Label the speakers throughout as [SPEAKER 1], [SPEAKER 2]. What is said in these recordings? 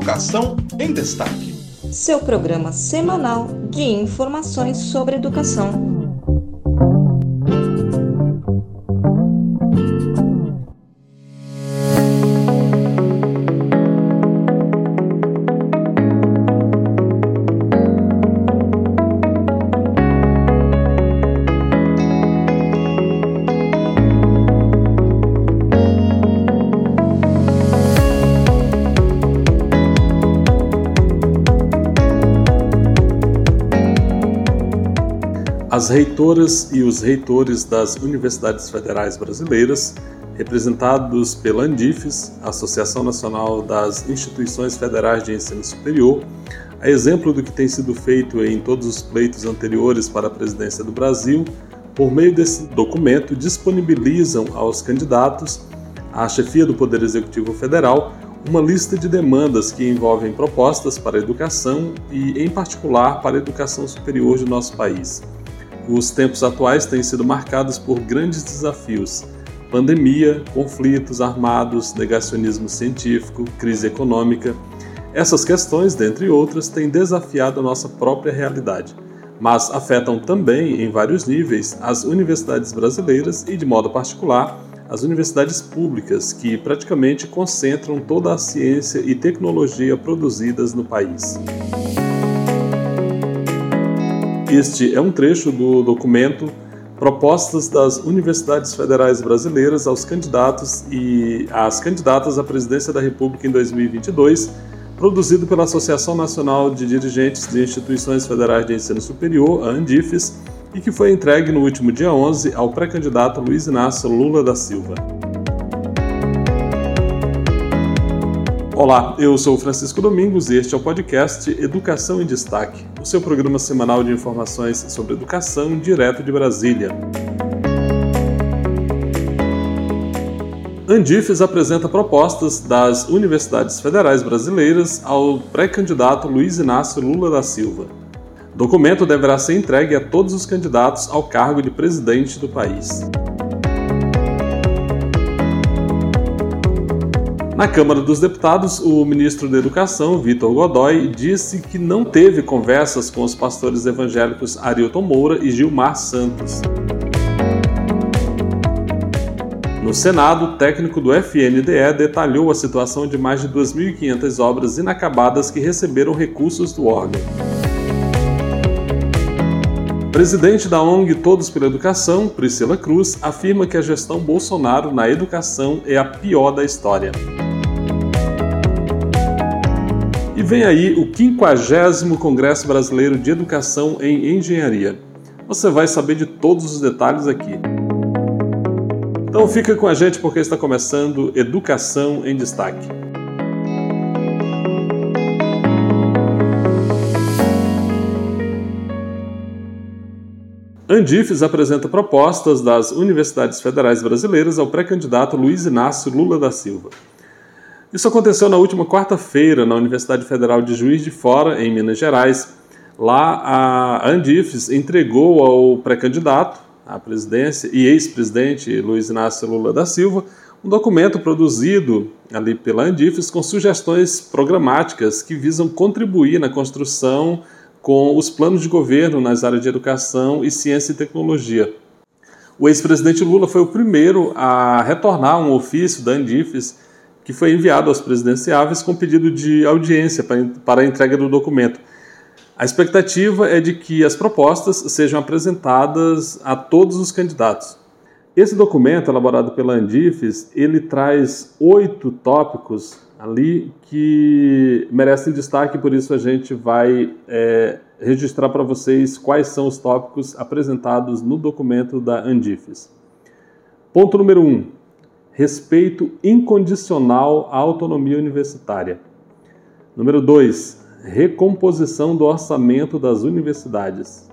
[SPEAKER 1] Educação em Destaque.
[SPEAKER 2] Seu programa semanal de informações sobre educação.
[SPEAKER 3] As reitoras e os reitores das universidades federais brasileiras, representados pela Andifes, Associação Nacional das Instituições Federais de Ensino Superior, a exemplo do que tem sido feito em todos os pleitos anteriores para a presidência do Brasil, por meio desse documento disponibilizam aos candidatos à chefia do Poder Executivo Federal uma lista de demandas que envolvem propostas para a educação e, em particular, para a educação superior de nosso país. Os tempos atuais têm sido marcados por grandes desafios: pandemia, conflitos armados, negacionismo científico, crise econômica. Essas questões, dentre outras, têm desafiado a nossa própria realidade, mas afetam também, em vários níveis, as universidades brasileiras e, de modo particular, as universidades públicas, que praticamente concentram toda a ciência e tecnologia produzidas no país. Este é um trecho do documento Propostas das Universidades Federais Brasileiras aos candidatos e às candidatas à presidência da República em 2022, produzido pela Associação Nacional de Dirigentes de Instituições Federais de Ensino Superior, a Andifes, e que foi entregue no último dia 11 ao pré-candidato Luiz Inácio Lula da Silva. Olá, eu sou Francisco Domingos e este é o podcast Educação em Destaque, o seu programa semanal de informações sobre educação direto de Brasília. Andifes apresenta propostas das universidades federais brasileiras ao pré-candidato Luiz Inácio Lula da Silva. O documento deverá ser entregue a todos os candidatos ao cargo de presidente do país. Na Câmara dos Deputados, o ministro da Educação, Vitor Godoy, disse que não teve conversas com os pastores evangélicos Arilton Moura e Gilmar Santos. No Senado, o técnico do FNDE detalhou a situação de mais de 2.500 obras inacabadas que receberam recursos do órgão. Presidente da ONG Todos pela Educação, Priscila Cruz, afirma que a gestão Bolsonaro na educação é a pior da história. Vem aí o 50 Congresso Brasileiro de Educação em Engenharia. Você vai saber de todos os detalhes aqui. Então fica com a gente porque está começando Educação em Destaque. Andifes apresenta propostas das universidades federais brasileiras ao pré-candidato Luiz Inácio Lula da Silva. Isso aconteceu na última quarta-feira na Universidade Federal de Juiz de Fora, em Minas Gerais. Lá, a Andifes entregou ao pré-candidato à presidência e ex-presidente Luiz Inácio Lula da Silva um documento produzido ali pela Andifes com sugestões programáticas que visam contribuir na construção com os planos de governo nas áreas de educação e ciência e tecnologia. O ex-presidente Lula foi o primeiro a retornar um ofício da Andifes que foi enviado aos presidenciáveis com pedido de audiência para a entrega do documento. A expectativa é de que as propostas sejam apresentadas a todos os candidatos. Esse documento, elaborado pela Andifes, ele traz oito tópicos ali que merecem destaque, por isso a gente vai é, registrar para vocês quais são os tópicos apresentados no documento da Andifes. Ponto número 1. Um, respeito incondicional à autonomia universitária. Número 2, recomposição do orçamento das universidades.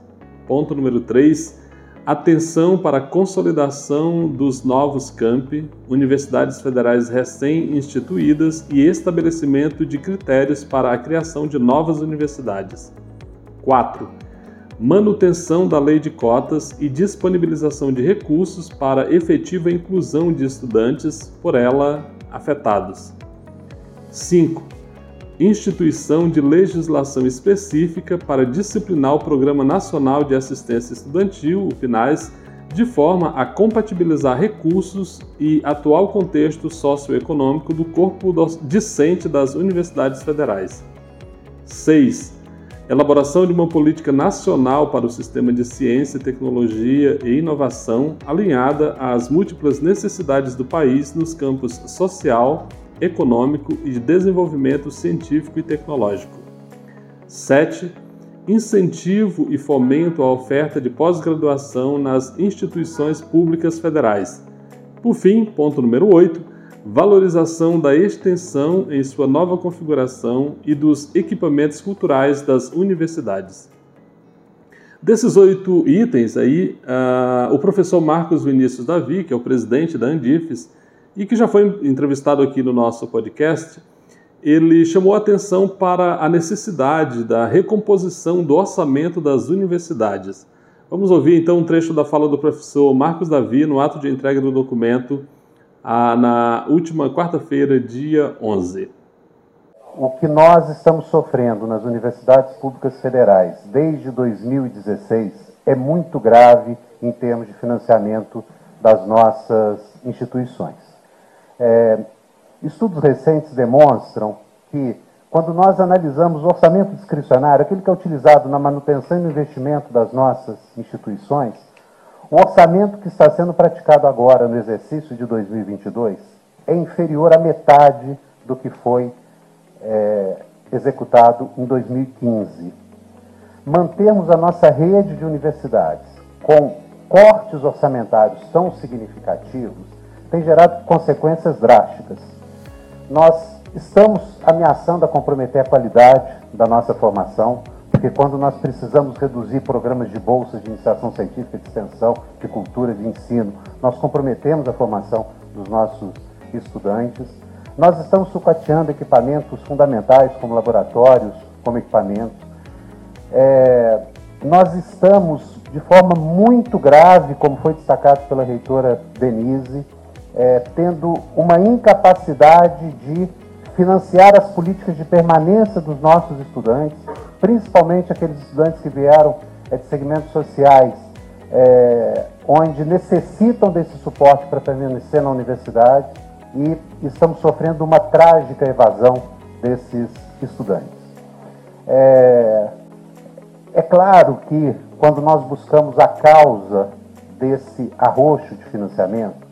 [SPEAKER 3] Ponto número 3, atenção para a consolidação dos novos campi, universidades federais recém-instituídas e estabelecimento de critérios para a criação de novas universidades. 4 manutenção da lei de cotas e disponibilização de recursos para efetiva inclusão de estudantes por ela afetados. 5. instituição de legislação específica para disciplinar o Programa Nacional de Assistência Estudantil, o PNAES, de forma a compatibilizar recursos e atual contexto socioeconômico do corpo discente das universidades federais. 6. Elaboração de uma política nacional para o sistema de ciência, tecnologia e inovação alinhada às múltiplas necessidades do país nos campos social, econômico e de desenvolvimento científico e tecnológico. 7. Incentivo e fomento à oferta de pós-graduação nas instituições públicas federais. Por fim, ponto número 8, valorização da extensão em sua nova configuração e dos equipamentos culturais das universidades. Desses oito itens aí, uh, o professor Marcos Vinícius Davi, que é o presidente da Andifes, e que já foi entrevistado aqui no nosso podcast, ele chamou atenção para a necessidade da recomposição do orçamento das universidades. Vamos ouvir então um trecho da fala do professor Marcos Davi no ato de entrega do documento na última quarta-feira, dia 11.
[SPEAKER 4] O que nós estamos sofrendo nas universidades públicas federais desde 2016 é muito grave em termos de financiamento das nossas instituições. É, estudos recentes demonstram que, quando nós analisamos o orçamento discricionário, aquele que é utilizado na manutenção e no investimento das nossas instituições, o orçamento que está sendo praticado agora no exercício de 2022 é inferior à metade do que foi é, executado em 2015. Mantermos a nossa rede de universidades com cortes orçamentários tão significativos tem gerado consequências drásticas. Nós estamos ameaçando a comprometer a qualidade da nossa formação, porque quando nós precisamos reduzir programas de bolsas de iniciação científica, de extensão, de cultura, de ensino, nós comprometemos a formação dos nossos estudantes. Nós estamos sucateando equipamentos fundamentais, como laboratórios, como equipamentos. É, nós estamos, de forma muito grave, como foi destacado pela reitora Denise, é, tendo uma incapacidade de financiar as políticas de permanência dos nossos estudantes, principalmente aqueles estudantes que vieram é, de segmentos sociais, é, onde necessitam desse suporte para permanecer na universidade e estamos sofrendo uma trágica evasão desses estudantes. É, é claro que quando nós buscamos a causa desse arroxo de financiamento,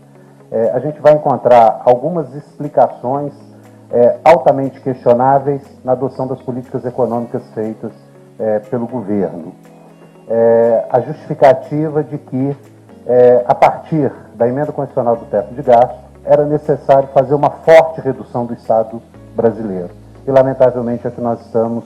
[SPEAKER 4] é, a gente vai encontrar algumas explicações é, altamente questionáveis na adoção das políticas econômicas feitas é, pelo governo. É, a justificativa de que, é, a partir da emenda constitucional do teto de gasto, era necessário fazer uma forte redução do Estado brasileiro. E, lamentavelmente, é o que nós estamos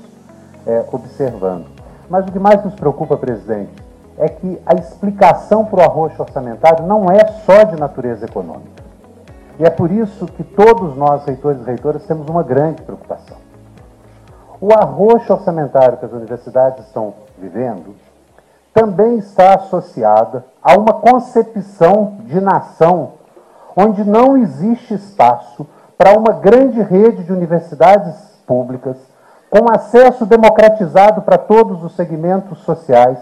[SPEAKER 4] é, observando. Mas o que mais nos preocupa, presidente, é que a explicação para o arroxo orçamentário não é só de natureza econômica. E é por isso que todos nós, reitores e reitoras, temos uma grande preocupação. O arroxo orçamentário que as universidades estão vivendo também está associada a uma concepção de nação onde não existe espaço para uma grande rede de universidades públicas com acesso democratizado para todos os segmentos sociais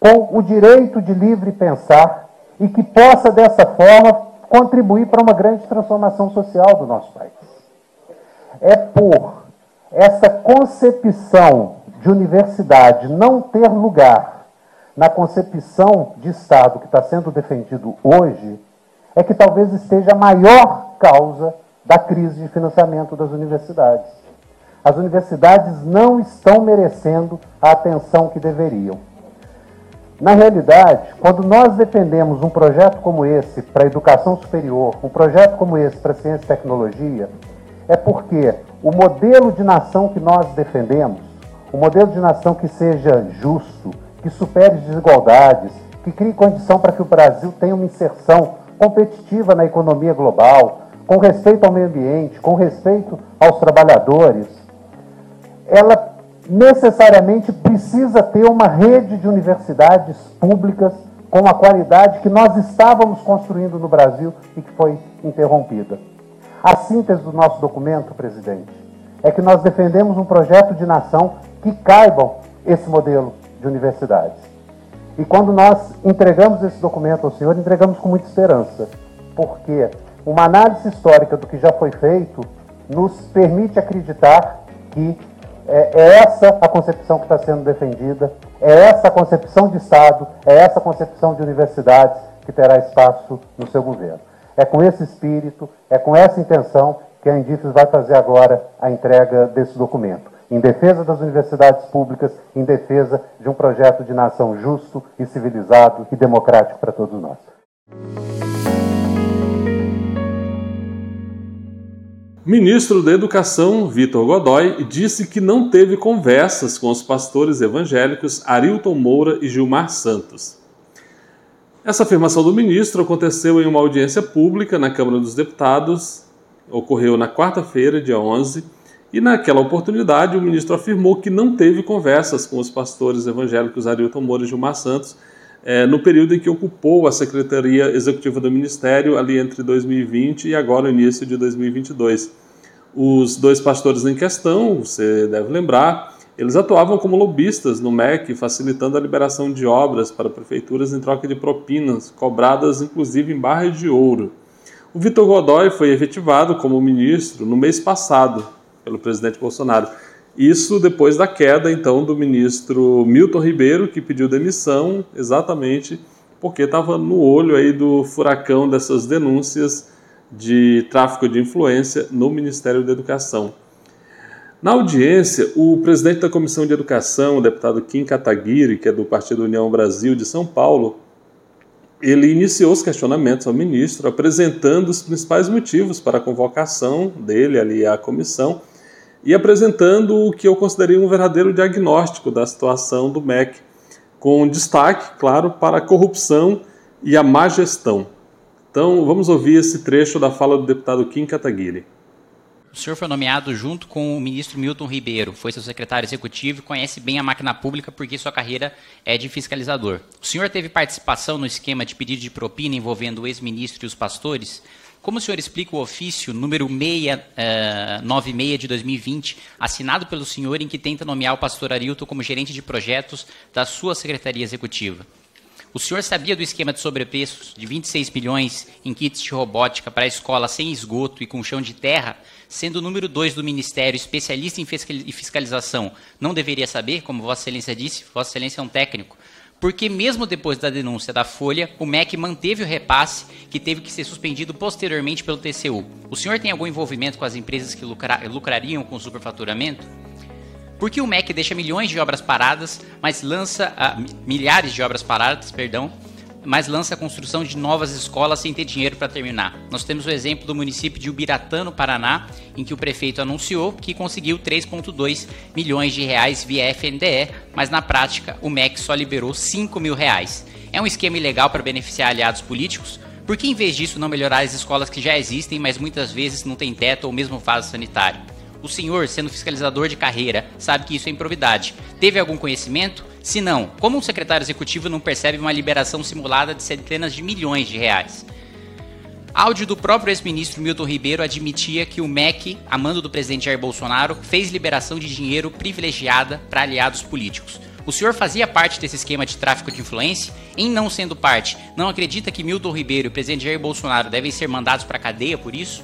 [SPEAKER 4] com o direito de livre pensar e que possa, dessa forma, contribuir para uma grande transformação social do nosso país. É por essa concepção de universidade não ter lugar na concepção de Estado que está sendo defendido hoje, é que talvez esteja a maior causa da crise de financiamento das universidades. As universidades não estão merecendo a atenção que deveriam. Na realidade, quando nós defendemos um projeto como esse para a educação superior, um projeto como esse para a ciência e tecnologia, é porque o modelo de nação que nós defendemos, o modelo de nação que seja justo, que supere desigualdades, que crie condição para que o Brasil tenha uma inserção competitiva na economia global, com respeito ao meio ambiente, com respeito aos trabalhadores, ela necessariamente precisa ter uma rede de universidades públicas com a qualidade que nós estávamos construindo no Brasil e que foi interrompida. A síntese do nosso documento, presidente, é que nós defendemos um projeto de nação que caibam esse modelo de universidades. E quando nós entregamos esse documento ao senhor, entregamos com muita esperança, porque uma análise histórica do que já foi feito nos permite acreditar que é, é essa a concepção que está sendo defendida, é essa a concepção de Estado, é essa a concepção de universidades que terá espaço no seu governo. É com esse espírito, é com essa intenção que a Indifes vai fazer agora a entrega desse documento, em defesa das universidades públicas, em defesa de um projeto de nação justo e civilizado e democrático para todos nós.
[SPEAKER 3] Ministro da Educação, Vitor Godoy, disse que não teve conversas com os pastores evangélicos Arilton Moura e Gilmar Santos. Essa afirmação do ministro aconteceu em uma audiência pública na Câmara dos Deputados, ocorreu na quarta-feira, dia 11, e naquela oportunidade o ministro afirmou que não teve conversas com os pastores evangélicos Arilton Moura e Gilmar Santos é, no período em que ocupou a Secretaria Executiva do Ministério, ali entre 2020 e agora o início de 2022. Os dois pastores em questão, você deve lembrar, eles atuavam como lobistas no MEC, facilitando a liberação de obras para prefeituras em troca de propinas, cobradas inclusive em barra de ouro. O Vitor Godoy foi efetivado como ministro no mês passado pelo presidente Bolsonaro. Isso depois da queda, então, do ministro Milton Ribeiro, que pediu demissão exatamente porque estava no olho aí do furacão dessas denúncias de tráfico de influência no Ministério da Educação. Na audiência, o presidente da Comissão de Educação, o deputado Kim Kataguiri, que é do Partido União Brasil de São Paulo, ele iniciou os questionamentos ao ministro, apresentando os principais motivos para a convocação dele ali à comissão e apresentando o que eu considerei um verdadeiro diagnóstico da situação do MEC, com destaque, claro, para a corrupção e a má gestão. Então, vamos ouvir esse trecho da fala do deputado Kim Kataguiri.
[SPEAKER 5] O senhor foi nomeado junto com o ministro Milton Ribeiro, foi seu secretário executivo e conhece bem a máquina pública porque sua carreira é de fiscalizador. O senhor teve participação no esquema de pedido de propina envolvendo o ex-ministro e os pastores? Como o senhor explica o ofício número 696 uh, de 2020, assinado pelo senhor, em que tenta nomear o pastor Arilton como gerente de projetos da sua secretaria executiva? O senhor sabia do esquema de sobrepreços de 26 milhões em kits de robótica para a escola sem esgoto e com chão de terra, sendo o número 2 do Ministério especialista em fiscalização? Não deveria saber, como Vossa Excelência disse, Vossa Excelência é um técnico porque mesmo depois da denúncia da Folha, o MEC manteve o repasse que teve que ser suspendido posteriormente pelo TCU. O senhor tem algum envolvimento com as empresas que lucra lucrariam com o superfaturamento? Por que o MEC deixa milhões de obras paradas, mas lança ah, milhares de obras paradas, perdão, mas lança a construção de novas escolas sem ter dinheiro para terminar. Nós temos o exemplo do município de Ubiratã, no Paraná, em que o prefeito anunciou que conseguiu 3,2 milhões de reais via FNDE, mas na prática o MEC só liberou 5 mil reais. É um esquema ilegal para beneficiar aliados políticos? Por que em vez disso não melhorar as escolas que já existem, mas muitas vezes não têm teto ou mesmo vaso sanitário? O senhor, sendo fiscalizador de carreira, sabe que isso é improvidade. Teve algum conhecimento? Se não, como um secretário executivo não percebe uma liberação simulada de centenas de milhões de reais? Áudio do próprio ex-ministro Milton Ribeiro admitia que o MEC, a mando do presidente Jair Bolsonaro, fez liberação de dinheiro privilegiada para aliados políticos. O senhor fazia parte desse esquema de tráfico de influência? Em não sendo parte, não acredita que Milton Ribeiro e o presidente Jair Bolsonaro devem ser mandados para a cadeia por isso?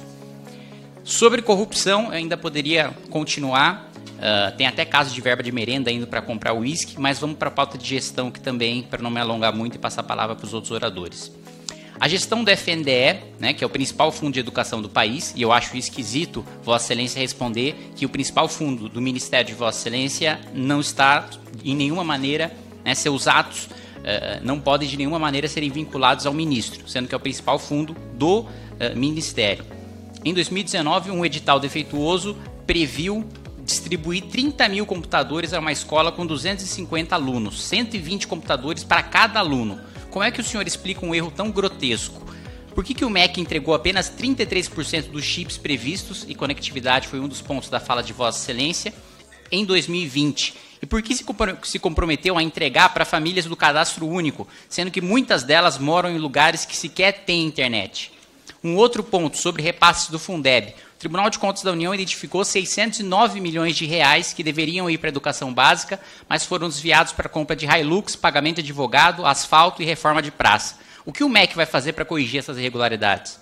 [SPEAKER 5] Sobre corrupção, eu ainda poderia continuar, Uh, tem até caso de verba de merenda indo para comprar uísque, mas vamos para a pauta de gestão que também, para não me alongar muito e passar a palavra para os outros oradores. A gestão do FNDE, né, que é o principal fundo de educação do país, e eu acho esquisito Vossa Excelência responder que o principal fundo do Ministério de Vossa Excelência não está, em nenhuma maneira, né, seus atos uh, não podem de nenhuma maneira serem vinculados ao ministro, sendo que é o principal fundo do uh, Ministério. Em 2019, um edital defeituoso previu distribuir 30 mil computadores a uma escola com 250 alunos, 120 computadores para cada aluno. Como é que o senhor explica um erro tão grotesco? Por que, que o MEC entregou apenas 33% dos chips previstos, e conectividade foi um dos pontos da fala de Vossa Excelência, em 2020? E por que se comprometeu a entregar para famílias do cadastro único, sendo que muitas delas moram em lugares que sequer têm internet? Um outro ponto sobre repasses do Fundeb. Tribunal de Contas da União identificou 609 milhões de reais que deveriam ir para a educação básica, mas foram desviados para a compra de Hilux, pagamento de advogado, asfalto e reforma de praça. O que o MEC vai fazer para corrigir essas irregularidades?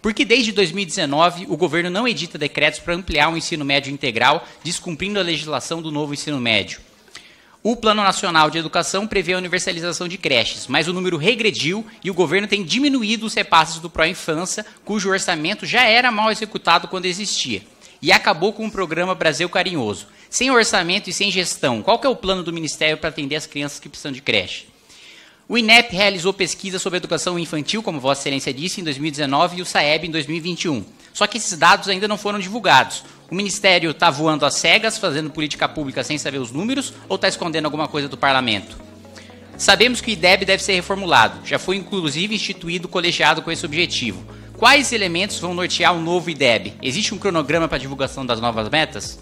[SPEAKER 5] Porque desde 2019 o governo não edita decretos para ampliar o ensino médio integral, descumprindo a legislação do novo ensino médio. O Plano Nacional de Educação prevê a universalização de creches, mas o número regrediu e o governo tem diminuído os repasses do Pró-Infância, cujo orçamento já era mal executado quando existia. E acabou com o programa Brasil Carinhoso. Sem orçamento e sem gestão, qual é o plano do Ministério para atender as crianças que precisam de creche? O INEP realizou pesquisa sobre educação infantil, como Vossa Excelência disse, em 2019 e o SAEB em 2021. Só que esses dados ainda não foram divulgados. O Ministério está voando às cegas, fazendo política pública sem saber os números, ou está escondendo alguma coisa do Parlamento? Sabemos que o IDEB deve ser reformulado. Já foi inclusive instituído colegiado com esse objetivo. Quais elementos vão nortear o novo IDEB? Existe um cronograma para divulgação das novas metas?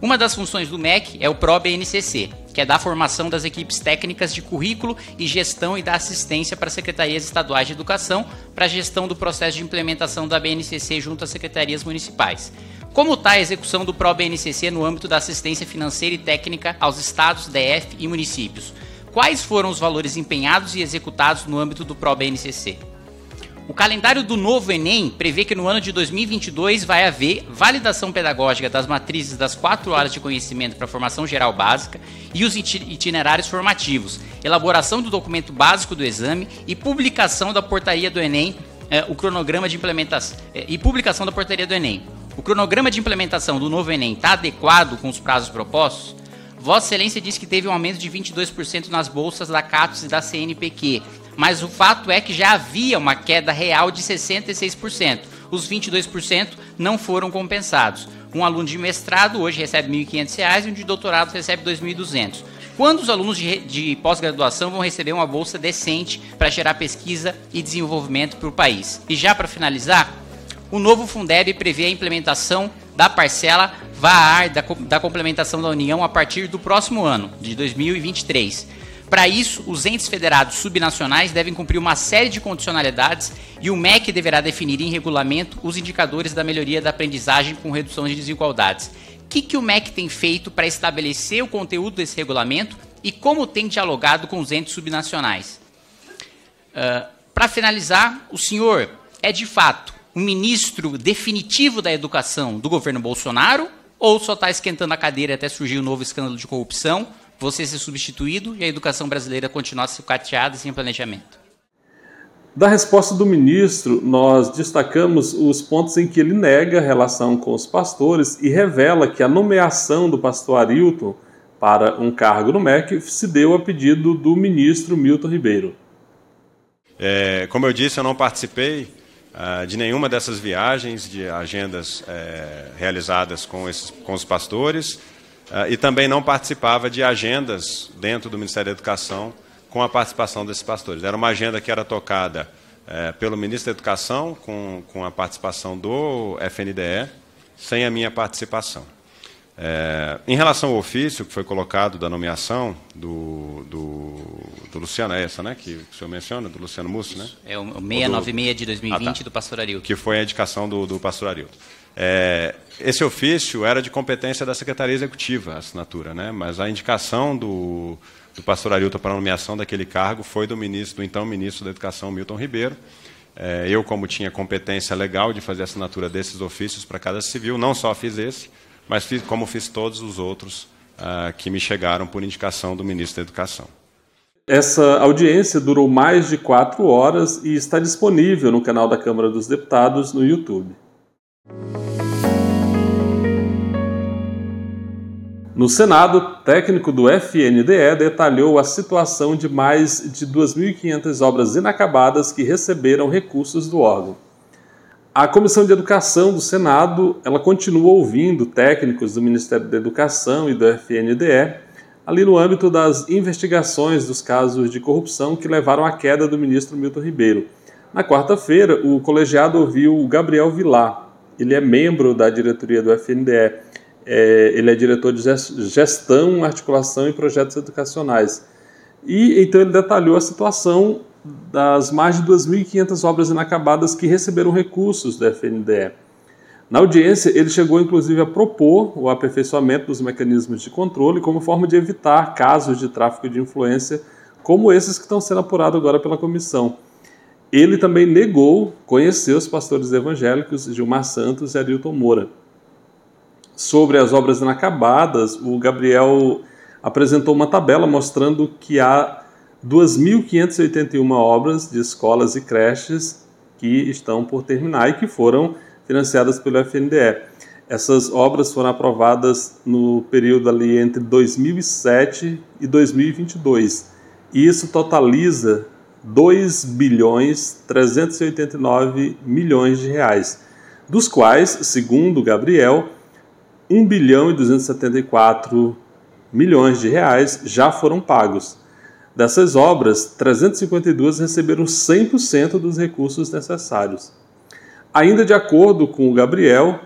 [SPEAKER 5] Uma das funções do MEC é o PRO-BNCC, que é da formação das equipes técnicas de currículo e gestão e da assistência para as secretarias estaduais de educação para a gestão do processo de implementação da BNCC junto às secretarias municipais. Como está a execução do PRO-BNCC no âmbito da assistência financeira e técnica aos estados, DF e municípios? Quais foram os valores empenhados e executados no âmbito do PRO-BNCC? O calendário do novo Enem prevê que no ano de 2022 vai haver validação pedagógica das matrizes das quatro horas de conhecimento para a formação geral básica e os itinerários formativos, elaboração do documento básico do exame e publicação da portaria do Enem, eh, o cronograma de implementação eh, e publicação da portaria do Enem. O cronograma de implementação do novo Enem está adequado com os prazos propostos? Vossa Excelência disse que teve um aumento de 22% nas bolsas da CAPES e da CNPq mas o fato é que já havia uma queda real de 66%. Os 22% não foram compensados. Um aluno de mestrado hoje recebe R$ 1.500 e um de doutorado recebe R$ 2.200. Quando os alunos de, de pós-graduação vão receber uma bolsa decente para gerar pesquisa e desenvolvimento para o país? E já para finalizar, o novo Fundeb prevê a implementação da parcela VAR da, da complementação da União a partir do próximo ano, de 2023. Para isso, os entes federados subnacionais devem cumprir uma série de condicionalidades e o MEC deverá definir em regulamento os indicadores da melhoria da aprendizagem com redução de desigualdades. O que, que o MEC tem feito para estabelecer o conteúdo desse regulamento e como tem dialogado com os entes subnacionais? Uh, para finalizar, o senhor é de fato o ministro definitivo da educação do governo Bolsonaro ou só está esquentando a cadeira até surgir um novo escândalo de corrupção? você ser substituído e a educação brasileira continuar sucateada sem planejamento?
[SPEAKER 3] Da resposta do ministro, nós destacamos os pontos em que ele nega a relação com os pastores e revela que a nomeação do pastor Arilton para um cargo no MEC se deu a pedido do ministro Milton Ribeiro.
[SPEAKER 6] É, como eu disse, eu não participei uh, de nenhuma dessas viagens, de agendas é, realizadas com, esses, com os pastores. Uh, e também não participava de agendas dentro do Ministério da Educação com a participação desses pastores. Era uma agenda que era tocada uh, pelo ministro da Educação, com, com a participação do FNDE, sem a minha participação. É, em relação ao ofício que foi colocado da nomeação do, do, do Luciano, é essa, né? Que, que o senhor menciona, do Luciano Mussi, né?
[SPEAKER 5] É o 696 de 2020 ah, tá. do pastor Arilton.
[SPEAKER 6] Que foi a indicação do, do pastor Arilton. É, esse ofício era de competência da Secretaria Executiva, a assinatura, né? mas a indicação do, do pastor Arilton para a nomeação daquele cargo foi do ministro, do então ministro da Educação, Milton Ribeiro. É, eu, como tinha competência legal de fazer a assinatura desses ofícios para cada civil, não só fiz esse, mas fiz, como fiz todos os outros ah, que me chegaram por indicação do ministro da Educação.
[SPEAKER 3] Essa audiência durou mais de quatro horas e está disponível no canal da Câmara dos Deputados no YouTube. No Senado, técnico do FNDE detalhou a situação de mais de 2.500 obras inacabadas que receberam recursos do órgão. A Comissão de Educação do Senado, ela continua ouvindo técnicos do Ministério da Educação e do FNDE ali no âmbito das investigações dos casos de corrupção que levaram à queda do ministro Milton Ribeiro. Na quarta-feira, o colegiado ouviu o Gabriel Vilar. Ele é membro da diretoria do FNDE é, ele é diretor de gestão, articulação e projetos educacionais. E então ele detalhou a situação das mais de 2.500 obras inacabadas que receberam recursos do FNDE. Na audiência, ele chegou inclusive a propor o aperfeiçoamento dos mecanismos de controle como forma de evitar casos de tráfico de influência como esses que estão sendo apurados agora pela comissão. Ele também negou conhecer os pastores evangélicos Gilmar Santos e Arilton Moura. Sobre as obras inacabadas, o Gabriel apresentou uma tabela mostrando que há 2.581 obras de escolas e creches que estão por terminar e que foram financiadas pelo FNDE. Essas obras foram aprovadas no período ali entre 2007 e 2022. E isso totaliza 2 bilhões 389 milhões de reais, dos quais, segundo Gabriel, 1 bilhão e 274 milhões de reais já foram pagos. Dessas obras, 352 receberam 100% dos recursos necessários. Ainda de acordo com o Gabriel,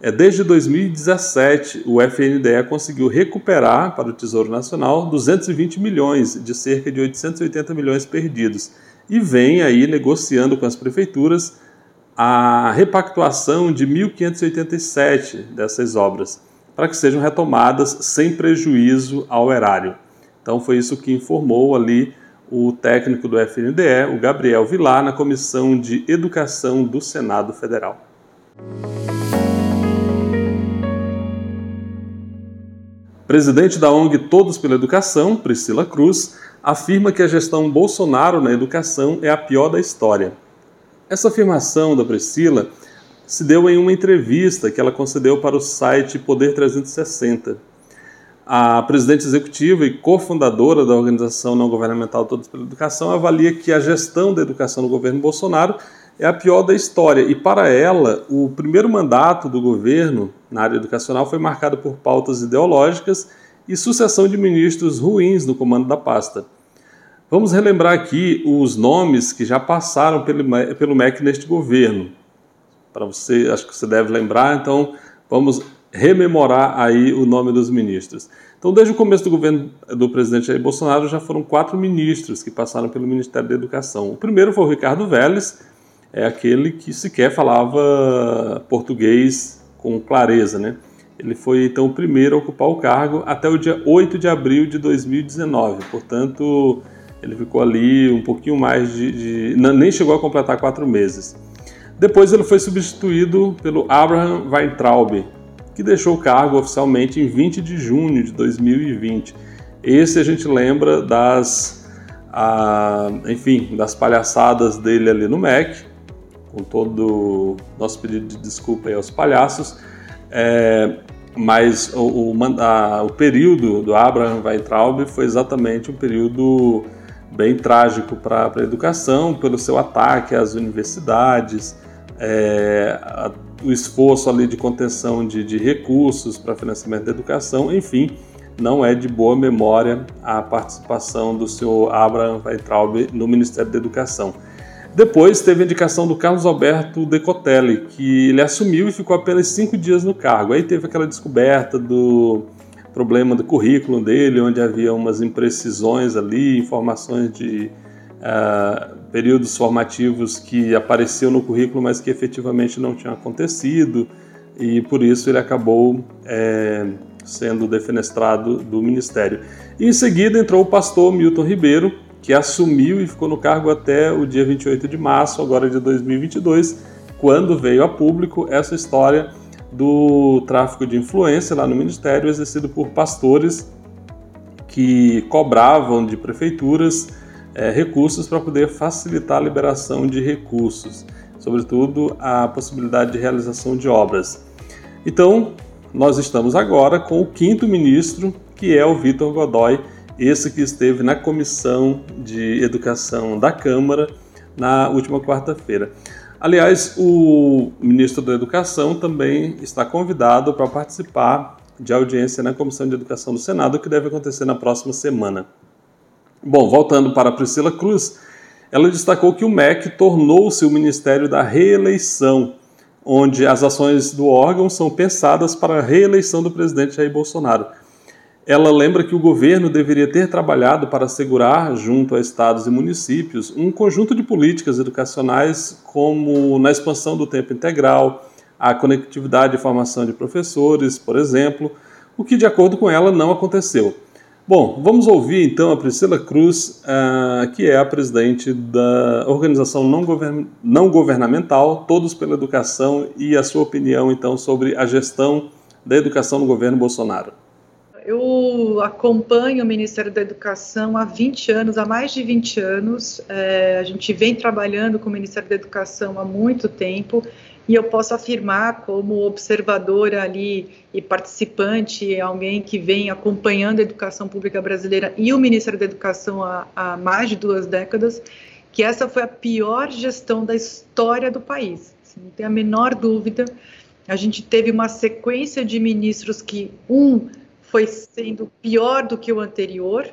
[SPEAKER 3] é, desde 2017 o FNDE conseguiu recuperar para o Tesouro Nacional 220 milhões de cerca de 880 milhões perdidos e vem aí negociando com as prefeituras a repactuação de 1.587 dessas obras para que sejam retomadas sem prejuízo ao erário. Então foi isso que informou ali o técnico do FNDE, o Gabriel Vilar, na Comissão de Educação do Senado Federal. Presidente da ONG Todos pela Educação, Priscila Cruz, afirma que a gestão Bolsonaro na educação é a pior da história. Essa afirmação da Priscila se deu em uma entrevista que ela concedeu para o site Poder 360 a presidente executiva e cofundadora da organização não governamental Todos pela Educação avalia que a gestão da educação no governo Bolsonaro é a pior da história e para ela o primeiro mandato do governo na área educacional foi marcado por pautas ideológicas e sucessão de ministros ruins no comando da pasta. Vamos relembrar aqui os nomes que já passaram pelo, pelo MEC neste governo. Para você, acho que você deve lembrar, então vamos rememorar aí o nome dos ministros. Então, desde o começo do governo do presidente Jair Bolsonaro, já foram quatro ministros que passaram pelo Ministério da Educação. O primeiro foi o Ricardo Vélez, é aquele que sequer falava português com clareza, né? Ele foi então o primeiro a ocupar o cargo até o dia 8 de abril de 2019. Portanto, ele ficou ali um pouquinho mais de. de nem chegou a completar quatro meses. Depois ele foi substituído pelo Abraham Weintraub, que deixou o cargo oficialmente em 20 de junho de 2020. Esse a gente lembra das, enfim, das palhaçadas dele ali no MEC, com todo o nosso pedido de desculpa aí aos palhaços. É, mas o, o, a, o, período do Abraham Weintraub foi exatamente um período bem trágico para a educação, pelo seu ataque às universidades, é, a, o esforço ali de contenção de, de recursos para financiamento da educação, enfim, não é de boa memória a participação do senhor Abraham Weintraub no Ministério da Educação. Depois teve a indicação do Carlos Alberto Decotelli, que ele assumiu e ficou apenas cinco dias no cargo. Aí teve aquela descoberta do problema do currículo dele, onde havia umas imprecisões ali, informações de períodos formativos que apareciam no currículo, mas que efetivamente não tinham acontecido, e por isso ele acabou é, sendo defenestrado do ministério. E em seguida entrou o pastor Milton Ribeiro, que assumiu e ficou no cargo até o dia 28 de março, agora de 2022, quando veio a público essa história do tráfico de influência lá no ministério, exercido por pastores que cobravam de prefeituras é, recursos para poder facilitar a liberação de recursos, sobretudo a possibilidade de realização de obras. Então, nós estamos agora com o quinto ministro, que é o Vitor Godoy, esse que esteve na Comissão de Educação da Câmara na última quarta-feira. Aliás, o ministro da Educação também está convidado para participar de audiência na Comissão de Educação do Senado, que deve acontecer na próxima semana. Bom, voltando para Priscila Cruz, ela destacou que o MEC tornou-se o Ministério da Reeleição, onde as ações do órgão são pensadas para a reeleição do presidente Jair Bolsonaro. Ela lembra que o governo deveria ter trabalhado para assegurar, junto a estados e municípios, um conjunto de políticas educacionais, como na expansão do tempo integral, a conectividade e formação de professores, por exemplo, o que, de acordo com ela, não aconteceu. Bom, vamos ouvir então a Priscila Cruz, uh, que é a presidente da organização não, govern não governamental Todos pela Educação, e a sua opinião então sobre a gestão da educação no governo Bolsonaro.
[SPEAKER 7] Eu acompanho o Ministério da Educação há 20 anos, há mais de 20 anos. É, a gente vem trabalhando com o Ministério da Educação há muito tempo e eu posso afirmar, como observadora ali e participante, alguém que vem acompanhando a educação pública brasileira e o Ministério da Educação há, há mais de duas décadas, que essa foi a pior gestão da história do país. Não tem a menor dúvida. A gente teve uma sequência de ministros que, um, foi sendo pior do que o anterior.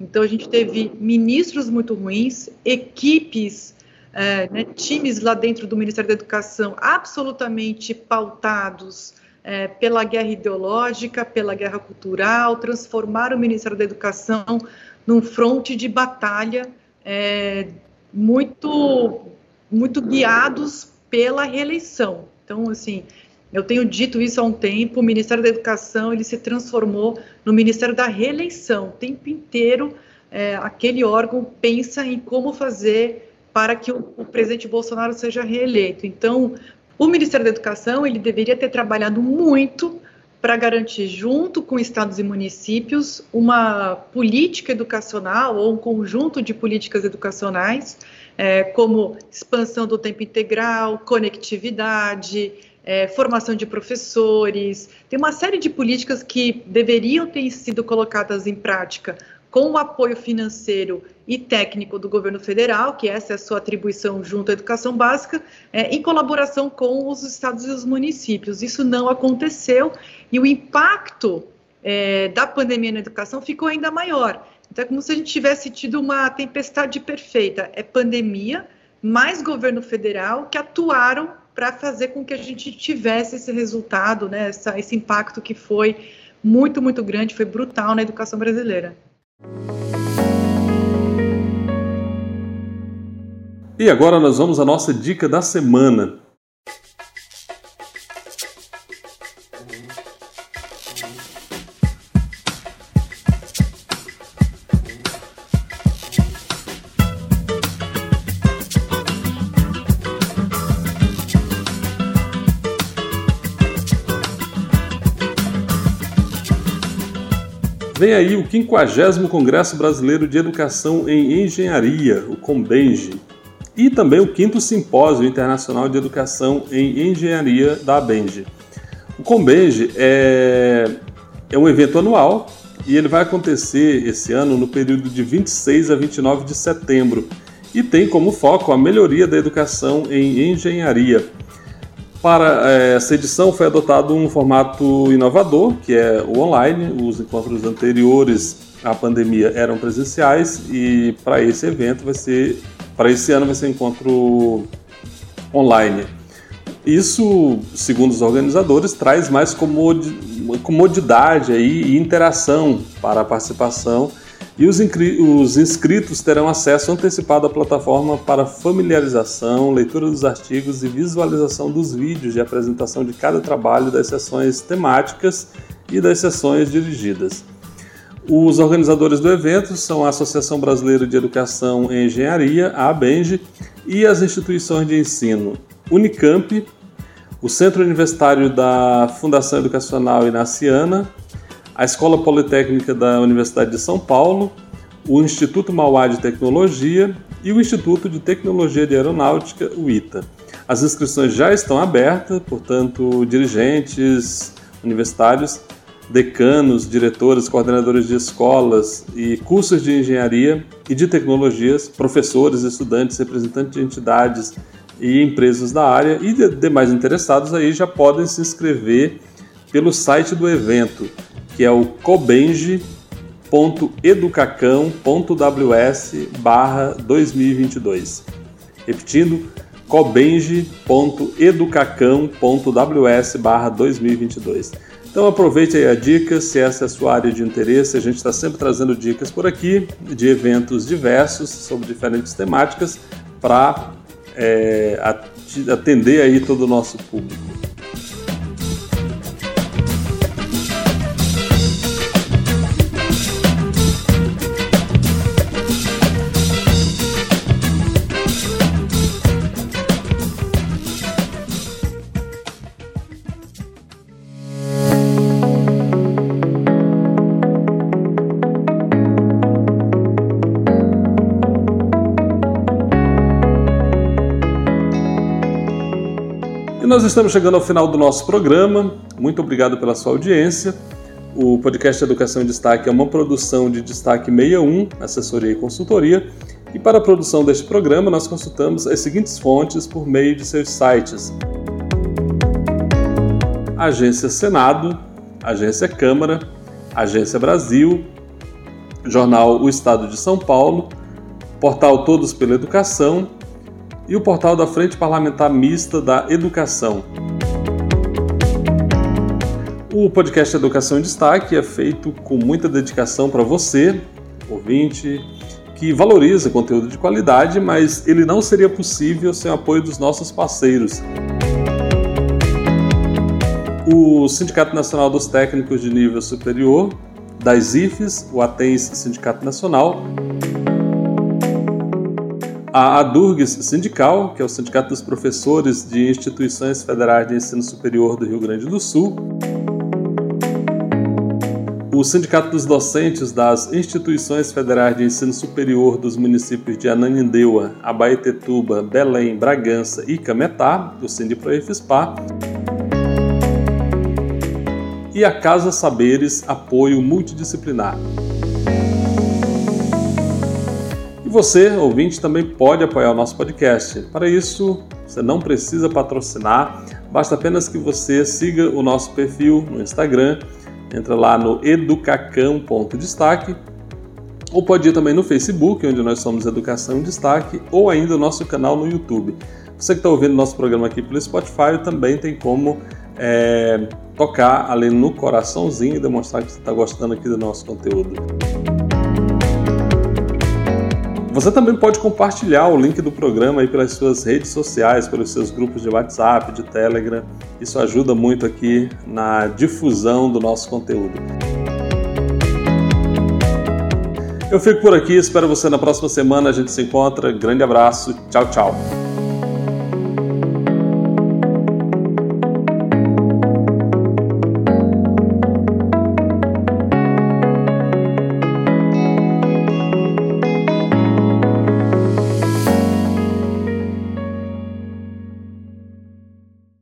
[SPEAKER 7] Então, a gente teve ministros muito ruins, equipes, é, né, times lá dentro do Ministério da Educação absolutamente pautados é, pela guerra ideológica, pela guerra cultural, transformaram o Ministério da Educação num fronte de batalha é, muito, muito guiados pela reeleição. Então, assim, eu tenho dito isso há um tempo, o Ministério da Educação ele se transformou no Ministério da Reeleição. O tempo inteiro é, aquele órgão pensa em como fazer para que o, o, presidente Bolsonaro seja reeleito. Então, o Ministério da Educação ele deveria ter trabalhado muito para garantir, junto com estados e municípios, uma política educacional ou um conjunto de políticas educacionais, é, como expansão do tempo integral, conectividade, é, formação de professores, tem uma série de políticas que deveriam ter sido colocadas em prática com o apoio financeiro e técnico do governo federal, que essa é a sua atribuição junto à educação básica, é, em colaboração com os estados e os municípios. Isso não aconteceu e o impacto é, da pandemia na educação ficou ainda maior. Então, é como se a gente tivesse tido uma tempestade perfeita. É pandemia, mais governo federal que atuaram para fazer com que a gente tivesse esse resultado, né, essa, esse impacto que foi muito, muito grande, foi brutal na educação brasileira.
[SPEAKER 3] E agora nós vamos à nossa dica da semana. Vem aí o 50 Congresso Brasileiro de Educação em Engenharia, o COMBENGE, e também o 5 Simpósio Internacional de Educação em Engenharia da ABENGE. O COMBENGE é, é um evento anual e ele vai acontecer esse ano no período de 26 a 29 de setembro e tem como foco a melhoria da educação em engenharia. Para é, essa edição foi adotado um formato inovador, que é o online. Os encontros anteriores à pandemia eram presenciais e para esse evento vai ser, para esse ano vai ser encontro online. Isso, segundo os organizadores, traz mais comodidade e interação para a participação e os, os, inscritos terão acesso antecipado à plataforma para familiarização, leitura dos artigos e visualização dos vídeos de apresentação de cada trabalho das sessões temáticas e das sessões dirigidas. Os organizadores do evento são a Associação Brasileira de Educação em Engenharia, a ABENGE, e as instituições de ensino Unicamp, o Centro Universitário da Fundação Educacional Inaciana, a Escola Politécnica da Universidade de São Paulo, o Instituto Mauá de Tecnologia e o Instituto de Tecnologia de Aeronáutica, o ITA. As inscrições já estão abertas, portanto, dirigentes universitários, decanos, diretores, coordenadores de escolas e cursos de engenharia e de tecnologias, professores, estudantes, representantes de entidades e empresas da área e demais interessados aí já podem se inscrever pelo site do evento que é o cobenge.educacão.ws barra 2022. Repetindo, cobenge.educacão.ws barra 2022. Então aproveite aí a dica, se essa é a sua área de interesse, a gente está sempre trazendo dicas por aqui de eventos diversos sobre diferentes temáticas para é, atender aí todo o nosso público. Nós estamos chegando ao final do nosso programa. Muito obrigado pela sua audiência. O podcast Educação em Destaque é uma produção de Destaque 61, assessoria e consultoria. E para a produção deste programa, nós consultamos as seguintes fontes por meio de seus sites: Agência Senado, Agência Câmara, Agência Brasil, Jornal O Estado de São Paulo, Portal Todos pela Educação e o portal da Frente Parlamentar Mista da Educação. O podcast Educação em Destaque é feito com muita dedicação para você, ouvinte, que valoriza conteúdo de qualidade, mas ele não seria possível sem o apoio dos nossos parceiros. O Sindicato Nacional dos Técnicos de Nível Superior, das IFES, o ATENS Sindicato Nacional, a ADURGS Sindical, que é o Sindicato dos Professores de Instituições Federais de Ensino Superior do Rio Grande do Sul, o Sindicato dos Docentes das Instituições Federais de Ensino Superior dos municípios de Ananindeua, Abaetetuba, Belém, Bragança e Cametá, o Sindiproefispa, e a Casa Saberes Apoio Multidisciplinar. Você, ouvinte, também pode apoiar o nosso podcast. Para isso, você não precisa patrocinar, basta apenas que você siga o nosso perfil no Instagram Entra lá no educacam.destaque ou pode ir também no Facebook, onde nós somos Educação em Destaque, ou ainda o nosso canal no YouTube. Você que está ouvindo nosso programa aqui pelo Spotify também tem como é, tocar ali no coraçãozinho e demonstrar que você está gostando aqui do nosso conteúdo. Você também pode compartilhar o link do programa aí pelas suas redes sociais, pelos seus grupos de WhatsApp, de Telegram. Isso ajuda muito aqui na difusão do nosso conteúdo. Eu fico por aqui, espero você na próxima semana. A gente se encontra. Grande abraço. Tchau, tchau.